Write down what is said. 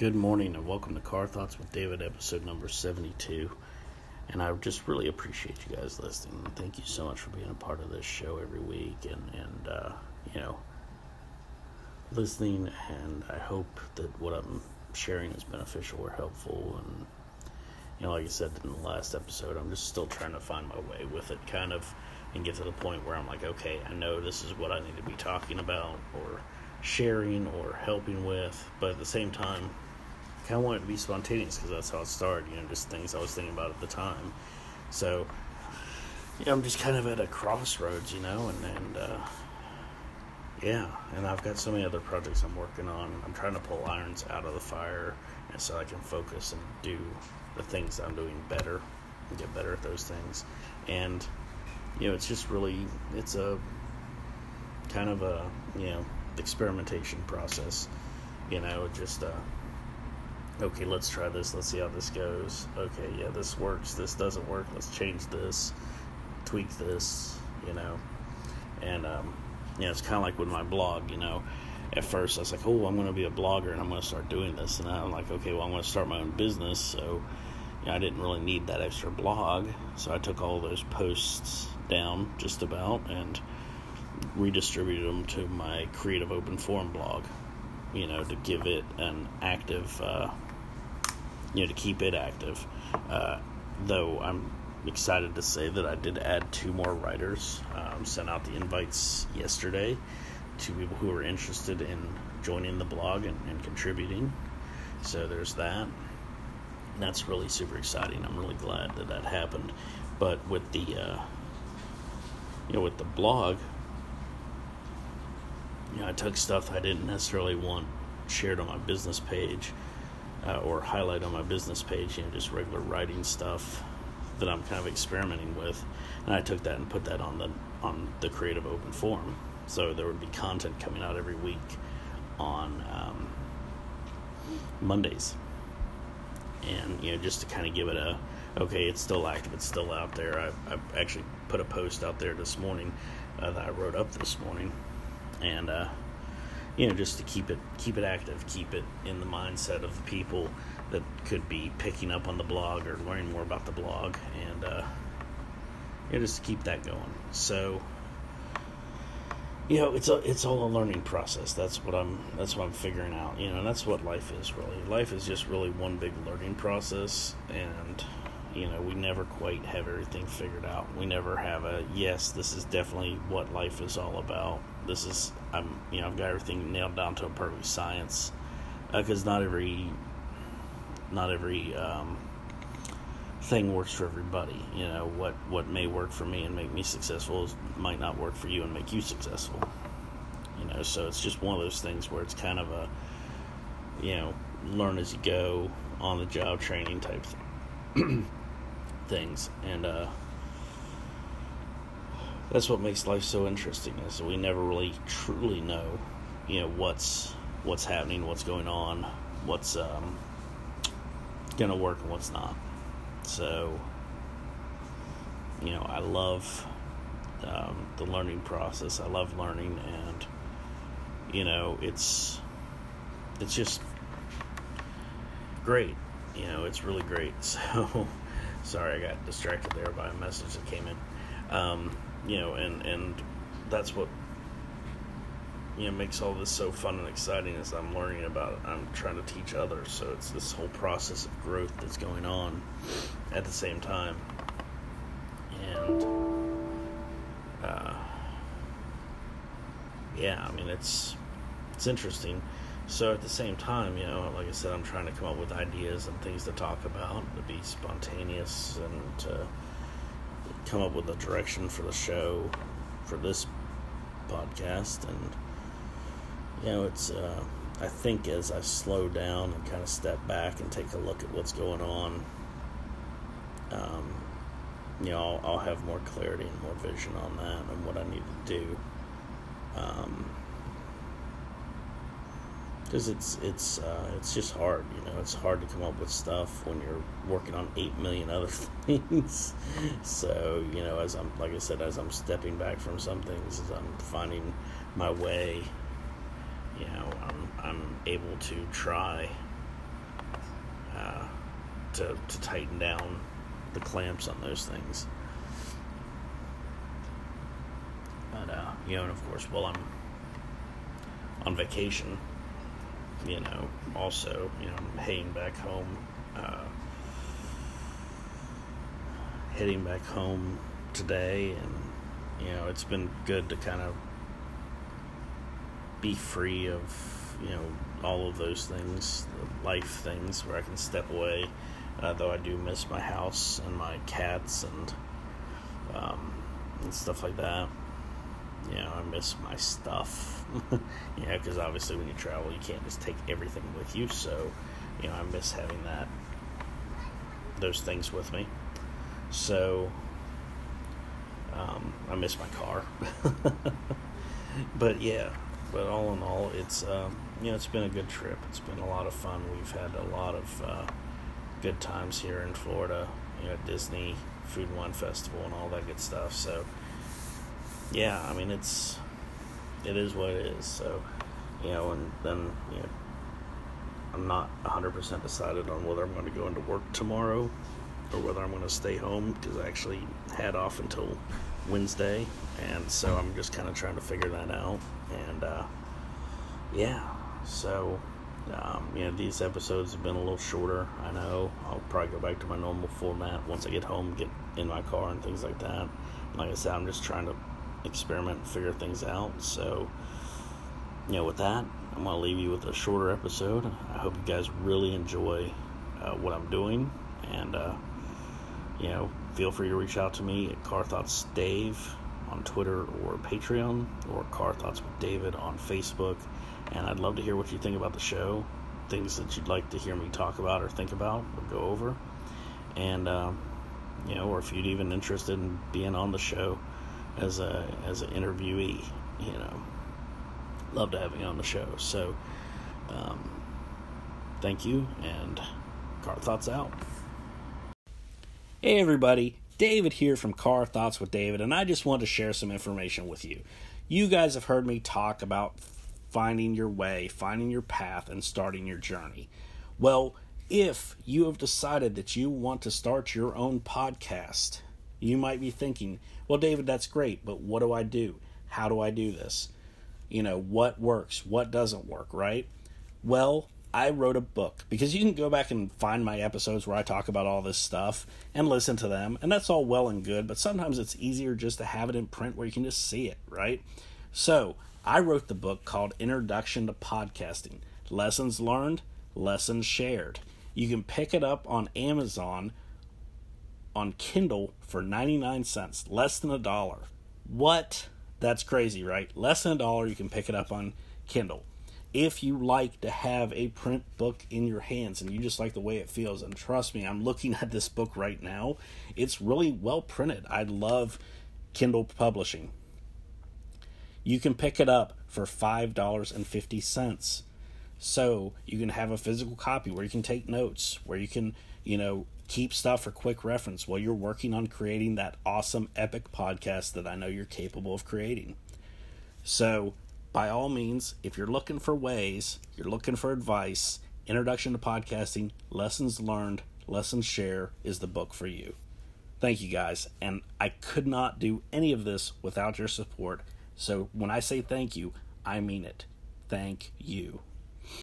Good morning and welcome to Car Thoughts with David, episode number 72. And I just really appreciate you guys listening. Thank you so much for being a part of this show every week and, and uh, you know, listening. And I hope that what I'm sharing is beneficial or helpful. And, you know, like I said in the last episode, I'm just still trying to find my way with it, kind of, and get to the point where I'm like, okay, I know this is what I need to be talking about or sharing or helping with. But at the same time, kind of want it to be spontaneous because that's how it started. You know, just things I was thinking about at the time. So, yeah, I'm just kind of at a crossroads, you know, and and uh, yeah, and I've got so many other projects I'm working on. I'm trying to pull irons out of the fire, and so I can focus and do the things I'm doing better and get better at those things. And you know, it's just really it's a kind of a you know experimentation process. You know, just uh, okay, let's try this. Let's see how this goes. Okay, yeah, this works. This doesn't work. Let's change this, tweak this. You know, and um, you know, it's kind of like with my blog. You know, at first I was like, oh, I'm going to be a blogger and I'm going to start doing this, and I'm like, okay, well, I'm going to start my own business, so. You know, I didn't really need that extra blog, so I took all those posts down just about and redistributed them to my creative open forum blog you know to give it an active uh, you know, to keep it active. Uh, though I'm excited to say that I did add two more writers. Um, sent out the invites yesterday to people who are interested in joining the blog and, and contributing. So there's that. And that's really super exciting. I'm really glad that that happened. But with the, uh, you know, with the blog, you know, I took stuff I didn't necessarily want shared on my business page uh, or highlight on my business page, you know, just regular writing stuff that I'm kind of experimenting with, and I took that and put that on the on the Creative Open Forum. So there would be content coming out every week on um, Mondays, and you know, just to kind of give it a okay, it's still active, it's still out there. I, I actually put a post out there this morning uh, that I wrote up this morning, and uh, you know, just to keep it keep it active, keep it in the mindset of the people that could be picking up on the blog or learning more about the blog, and uh, you know, just to keep that going. So, you know, it's a it's all a learning process. That's what I'm that's what I'm figuring out. You know, and that's what life is really. Life is just really one big learning process, and you know, we never quite have everything figured out. We never have a yes, this is definitely what life is all about this is I'm you know I've got everything nailed down to a perfect science because uh, not every not every um, thing works for everybody. You know what what may work for me and make me successful is, might not work for you and make you successful. You know, so it's just one of those things where it's kind of a you know learn as you go on the job training type things and uh that's what makes life so interesting is we never really truly know you know what's what's happening what's going on what's um, gonna work and what's not. So you know i love um, the learning process. I love learning and you know it's it's just great. You know it's really great. So sorry i got distracted there by a message that came in. Um, you know, and and that's what you know makes all this so fun and exciting is I'm learning about it. I'm trying to teach others, so it's this whole process of growth that's going on at the same time, and uh, yeah, I mean it's it's interesting. So at the same time, you know, like I said, I'm trying to come up with ideas and things to talk about to be spontaneous and to come up with a direction for the show for this podcast and you know it's uh, i think as i slow down and kind of step back and take a look at what's going on um, you know I'll, I'll, have more clarity and more vision on that and what i need to do. Um, because it's it's uh, it's just hard. You know, it's hard to come up with stuff when you're working on eight million other things. so you know, as I'm like I said, as I'm stepping back from some things, as I'm finding my way, you know, I'm I'm able to try uh, to to tighten down the clamps on those things. But uh, you know, and of course, while I'm on vacation, you know, also, you know, I'm heading back home, uh, heading back home today, and you know, it's been good to kind of be free of, you know, all of those things, life things, where I can step away. Uh, though I do miss my house and my cats and um, and stuff like that. You know, I miss my stuff. yeah, because obviously when you travel, you can't just take everything with you. So, you know, I miss having that those things with me. So, um, I miss my car. but yeah, but all in all, it's um, you know it's been a good trip. It's been a lot of fun. We've had a lot of uh, good times here in Florida. You know, Disney Food and Wine Festival and all that good stuff. So yeah, I mean it's it is what it is. So you know, and then you know, I'm not 100% decided on whether I'm going to go into work tomorrow or whether I'm going to stay home because I actually had off until Wednesday, and so I'm just kind of trying to figure that out. And uh, yeah, so um, you know these episodes have been a little shorter. I know I'll probably go back to my normal format once I get home, get in my car, and things like that. Like I said, I'm just trying to experiment and figure things out. So you know, with that, I'm going to leave you with a shorter episode. I hope you guys really enjoy uh, what I'm doing. And, uh, you know, feel free to reach out to me at Car Thoughts Dave on Twitter or Patreon or Car Thoughts with David on Facebook. And I'd love to hear what you think about the show, things that you'd like to hear me talk about or think about or go over. And, uh, you know, or if you'd even interested in being on the show as a as an interviewee, you know, love to have you on the show. So, um, thank you, and Car Thoughts out. Hey, everybody. David here from Car Thoughts with David, and I just want to share some information with you. You guys have heard me talk about finding your way, finding your path, and starting your journey. Well, if you have decided that you want to start your own podcast, you might be thinking, well, David, that's great, but what do I do? How do I do this? you know, what works, what doesn't work, right? Well, I wrote a book because you can go back and find my episodes where I talk about all this stuff and listen to them, and that's all well and good, but sometimes it's easier just to have it in print where you can just see it, right? So, I wrote the book called Introduction to Podcasting Lessons Learned, Lessons Shared. You can pick it up on Amazon on Kindle for 99 cents, less than a dollar. What? That's crazy, right? Less than a dollar, you can pick it up on Kindle. If you like to have a print book in your hands and you just like the way it feels, and trust me, I'm looking at this book right now. It's really well printed. I love Kindle publishing. You can pick it up for $5.50. So you can have a physical copy where you can take notes, where you can, you know, keep stuff for quick reference while you're working on creating that awesome epic podcast that I know you're capable of creating. So, by all means, if you're looking for ways, you're looking for advice, Introduction to Podcasting, Lessons Learned, Lessons Share is the book for you. Thank you guys, and I could not do any of this without your support. So, when I say thank you, I mean it. Thank you.